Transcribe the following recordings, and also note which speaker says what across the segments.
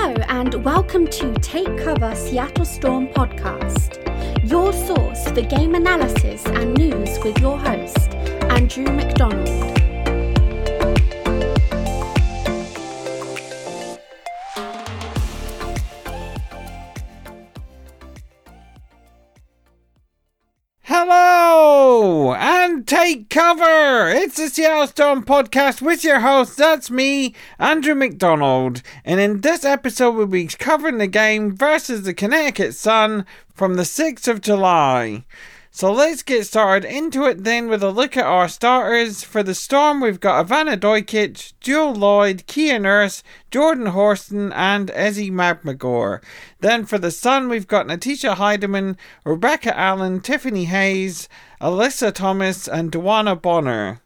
Speaker 1: Hello, and welcome to Take Cover Seattle Storm podcast, your source for game analysis and news with your host, Andrew McDonald.
Speaker 2: Hello and take cover. It's the Seattle Storm podcast with your host. That's me, Andrew McDonald. And in this episode, we'll be covering the game versus the Connecticut Sun from the 6th of July. So let's get started into it then with a look at our starters. For the Storm, we've got Ivana Dojkic, Jewell Loyd, Kia Nurse, Jordan Horston, and Ezi Magbegor. Then for the Sun, we've got Natisha Hiedeman, Rebecca Allen, Tiffany Hayes, Alyssa Thomas, and DeWanna Bonner.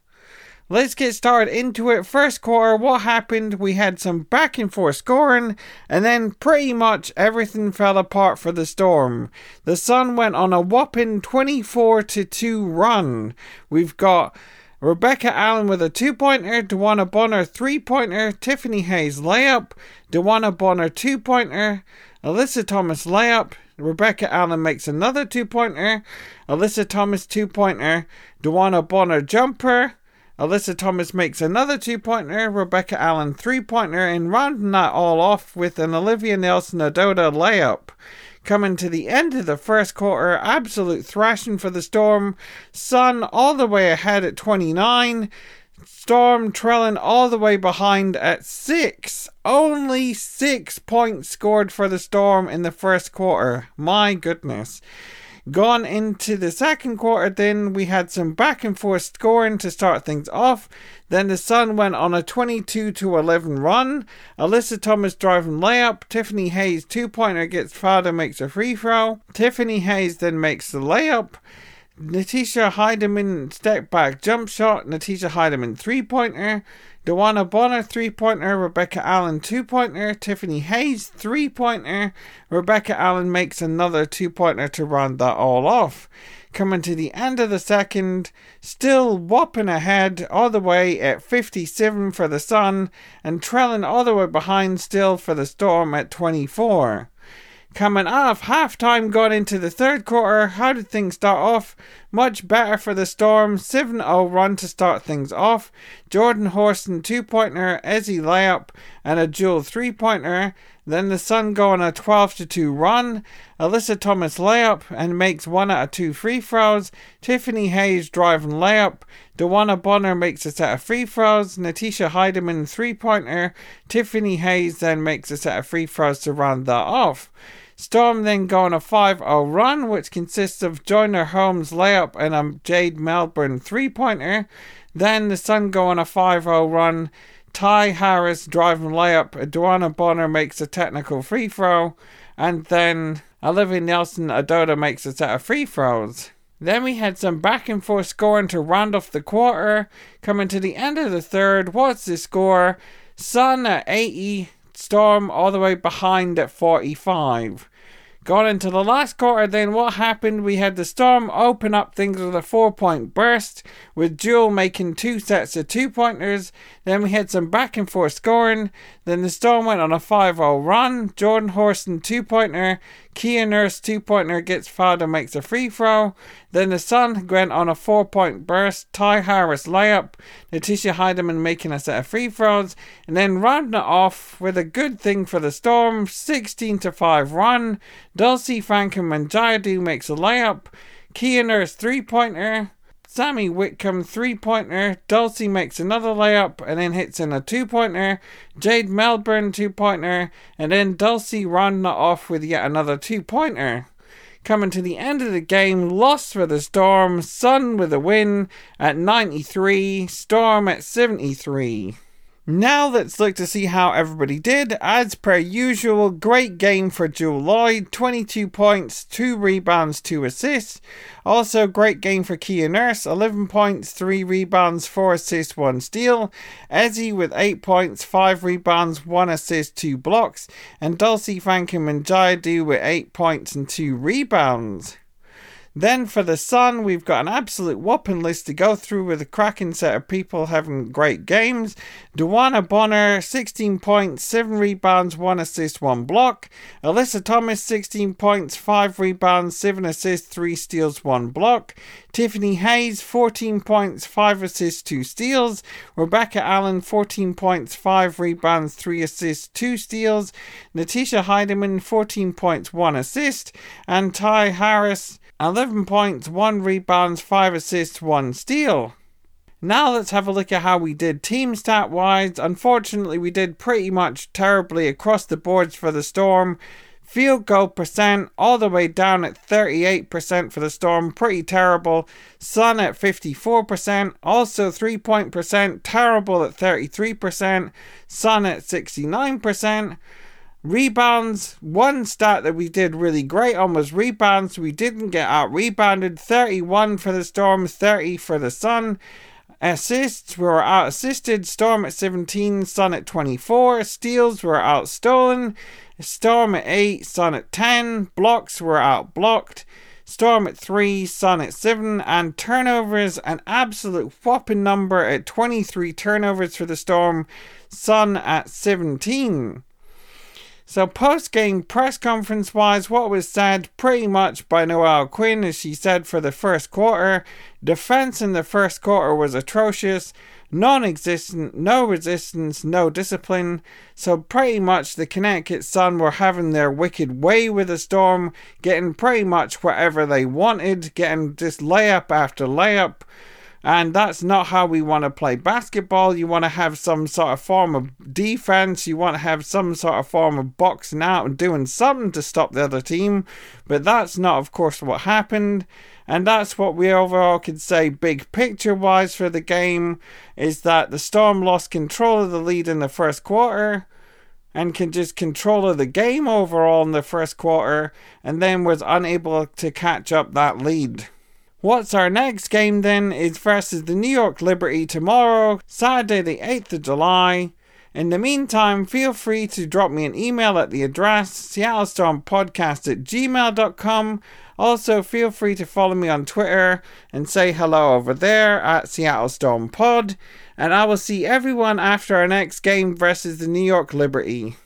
Speaker 2: Let's get started into it. First quarter, what happened? We had some back and forth scoring, and then pretty much everything fell apart for the Storm. The Sun went on a whopping 24 to 2 run. We've got Rebecca Allen with a two pointer, DeWanna Bonner three pointer, Tiffany Hayes layup, DeWanna Bonner two pointer, Alyssa Thomas layup, Rebecca Allen makes another two pointer, Alyssa Thomas two pointer, DeWanna Bonner jumper, Alyssa Thomas makes another two pointer, Rebecca Allen three pointer, and rounding that all off with an Olivia Nelson Ododa layup. Coming to the end of the first quarter, absolute thrashing for the Storm. Sun all the way ahead at 29. Storm trailing all the way behind at six. Only six points scored for the Storm in the first quarter. My goodness. Gone into the second quarter, then we had some back and forth scoring to start things off. Then the Sun went on a 22 to 11 run. Alyssa Thomas driving layup. Tiffany Hayes two pointer gets and makes a free throw. Tiffany Hayes then makes the layup. Natisha Hiedeman step back jump shot. Natisha Hiedeman three pointer. DeWanna Bonner three pointer. Rebecca Allen two pointer. Tiffany Hayes three pointer. Rebecca Allen makes another two pointer to round that all off. Coming to the end of the second, still whopping ahead all the way at 57 for the Sun and trailing all the way behind still for the Storm at 24. Coming off halftime, going into the third quarter, how did things start off? Much better for the Storm. 7 0 run to start things off. Jordan Horston, two pointer, Ezi layup, and a Jewell three pointer. Then the Sun go on a 12 2 run. Alyssa Thomas layup and makes one out of two free throws. Tiffany Hayes driving layup. DeWanna Bonner makes a set of free throws. Natisha Hiedeman three pointer. Tiffany Hayes then makes a set of free throws to round that off. Storm then go on a 5 0 run, which consists of Joyner Holmes layup and a Jade Melbourne three pointer. Then the Sun go on a 5 0 run. Ty Harris driving layup. DeWanna Bonner makes a technical free throw. And then Olivia Nelson Ododa makes a set of free throws. Then we had some back and forth scoring to round off the quarter. Coming to the end of the third, what's the score? Sun at 80, Storm all the way behind at 45. Got into the last quarter, then what happened? We had the Storm open up things with a four point burst, with Jewell making two sets of two pointers. Then we had some back and forth scoring. Then the Storm went on a 5 0 run. Jordan Horston two pointer. Kia Nurse two pointer gets fouled and makes a free throw. Then the Sun went on a four point burst. Ty Harris layup. Natisha Hiedeman making a set of free throws. And then rounding it off with a good thing for the Storm 16 to 5 run. Dulcy Fankam Mendjiadeu makes a layup. Kia Nurse three pointer. Sammy Whitcomb three pointer. Dulcy makes another layup and then hits in a two pointer. Jade Melbourne two pointer. And then Dulcy it off with yet another two pointer. Coming to the end of the game, lost for the Storm. Sun with a win at 93. Storm at 73. Now let's look to see how everybody did. As per usual, great game for Jewell Loyd. 22 points, 2 rebounds, 2 assists. Also, great game for Kia Nurse, 11 points, 3 rebounds, 4 assists, 1 steal. Ezi with 8 points, 5 rebounds, 1 assist, 2 blocks. And Dulcy Fankam Mendjiadeu with 8 points and 2 rebounds. Then for the Sun, we've got an absolute whopping list to go through with a cracking set of people having great games. DeWanna Bonner, 16 points, 7 rebounds, 1 assist, 1 block. Alyssa Thomas, 16 points, 5 rebounds, 7 assists, 3 steals, 1 block. Tiffany Hayes, 14 points, 5 assists, 2 steals. Rebecca Allen, 14 points, 5 rebounds, 3 assists, 2 steals. Natisha Hiedeman, 14 points, 1 assist. And Ty Harris, 11 points, 1 rebounds, 5 assists, 1 steal. Now let's have a look at how we did team stat wise. Unfortunately, we did pretty much terribly across the boards for the Storm. Field goal percent all the way down at 38% for the Storm, pretty terrible. Sun at 54%, also 3 point percent, terrible at 33%. Sun at 69%. Rebounds, one stat that we did really great on was rebounds. We didn't get out rebounded. 31 for the Storm, 30 for the Sun. Assists, we were out assisted. Storm at 17, Sun at 24. Steals were out stolen. Storm at 8, Sun at 10. Blocks were out blocked. Storm at 3, Sun at 7. And turnovers, an absolute whopping number at 23 turnovers for the Storm. Sun at 17. So, post game press conference wise, what was said pretty much by Noelle Quinn, as she said for the first quarter, defense in the first quarter was atrocious, non existent, no resistance, no discipline. So, pretty much the Connecticut Sun were having their wicked way with the Storm, getting pretty much whatever they wanted, getting just layup after layup. And that's not how we want to play basketball. You want to have some sort of form of defense. You want to have some sort of form of boxing out and doing something to stop the other team. But that's not, of course, what happened. And that's what we overall could say, big picture wise, for the game is that the Storm lost control of the lead in the first quarter and can just control of the game overall in the first quarter and then was unable to catch up that lead. What's our next game then is versus the New York Liberty tomorrow, Saturday the 8th of July. In the meantime, feel free to drop me an email at the address seattlestormpodcast at gmail.com. Also, feel free to follow me on Twitter and say hello over there at Seattle Storm Pod. And I will see everyone after our next game versus the New York Liberty.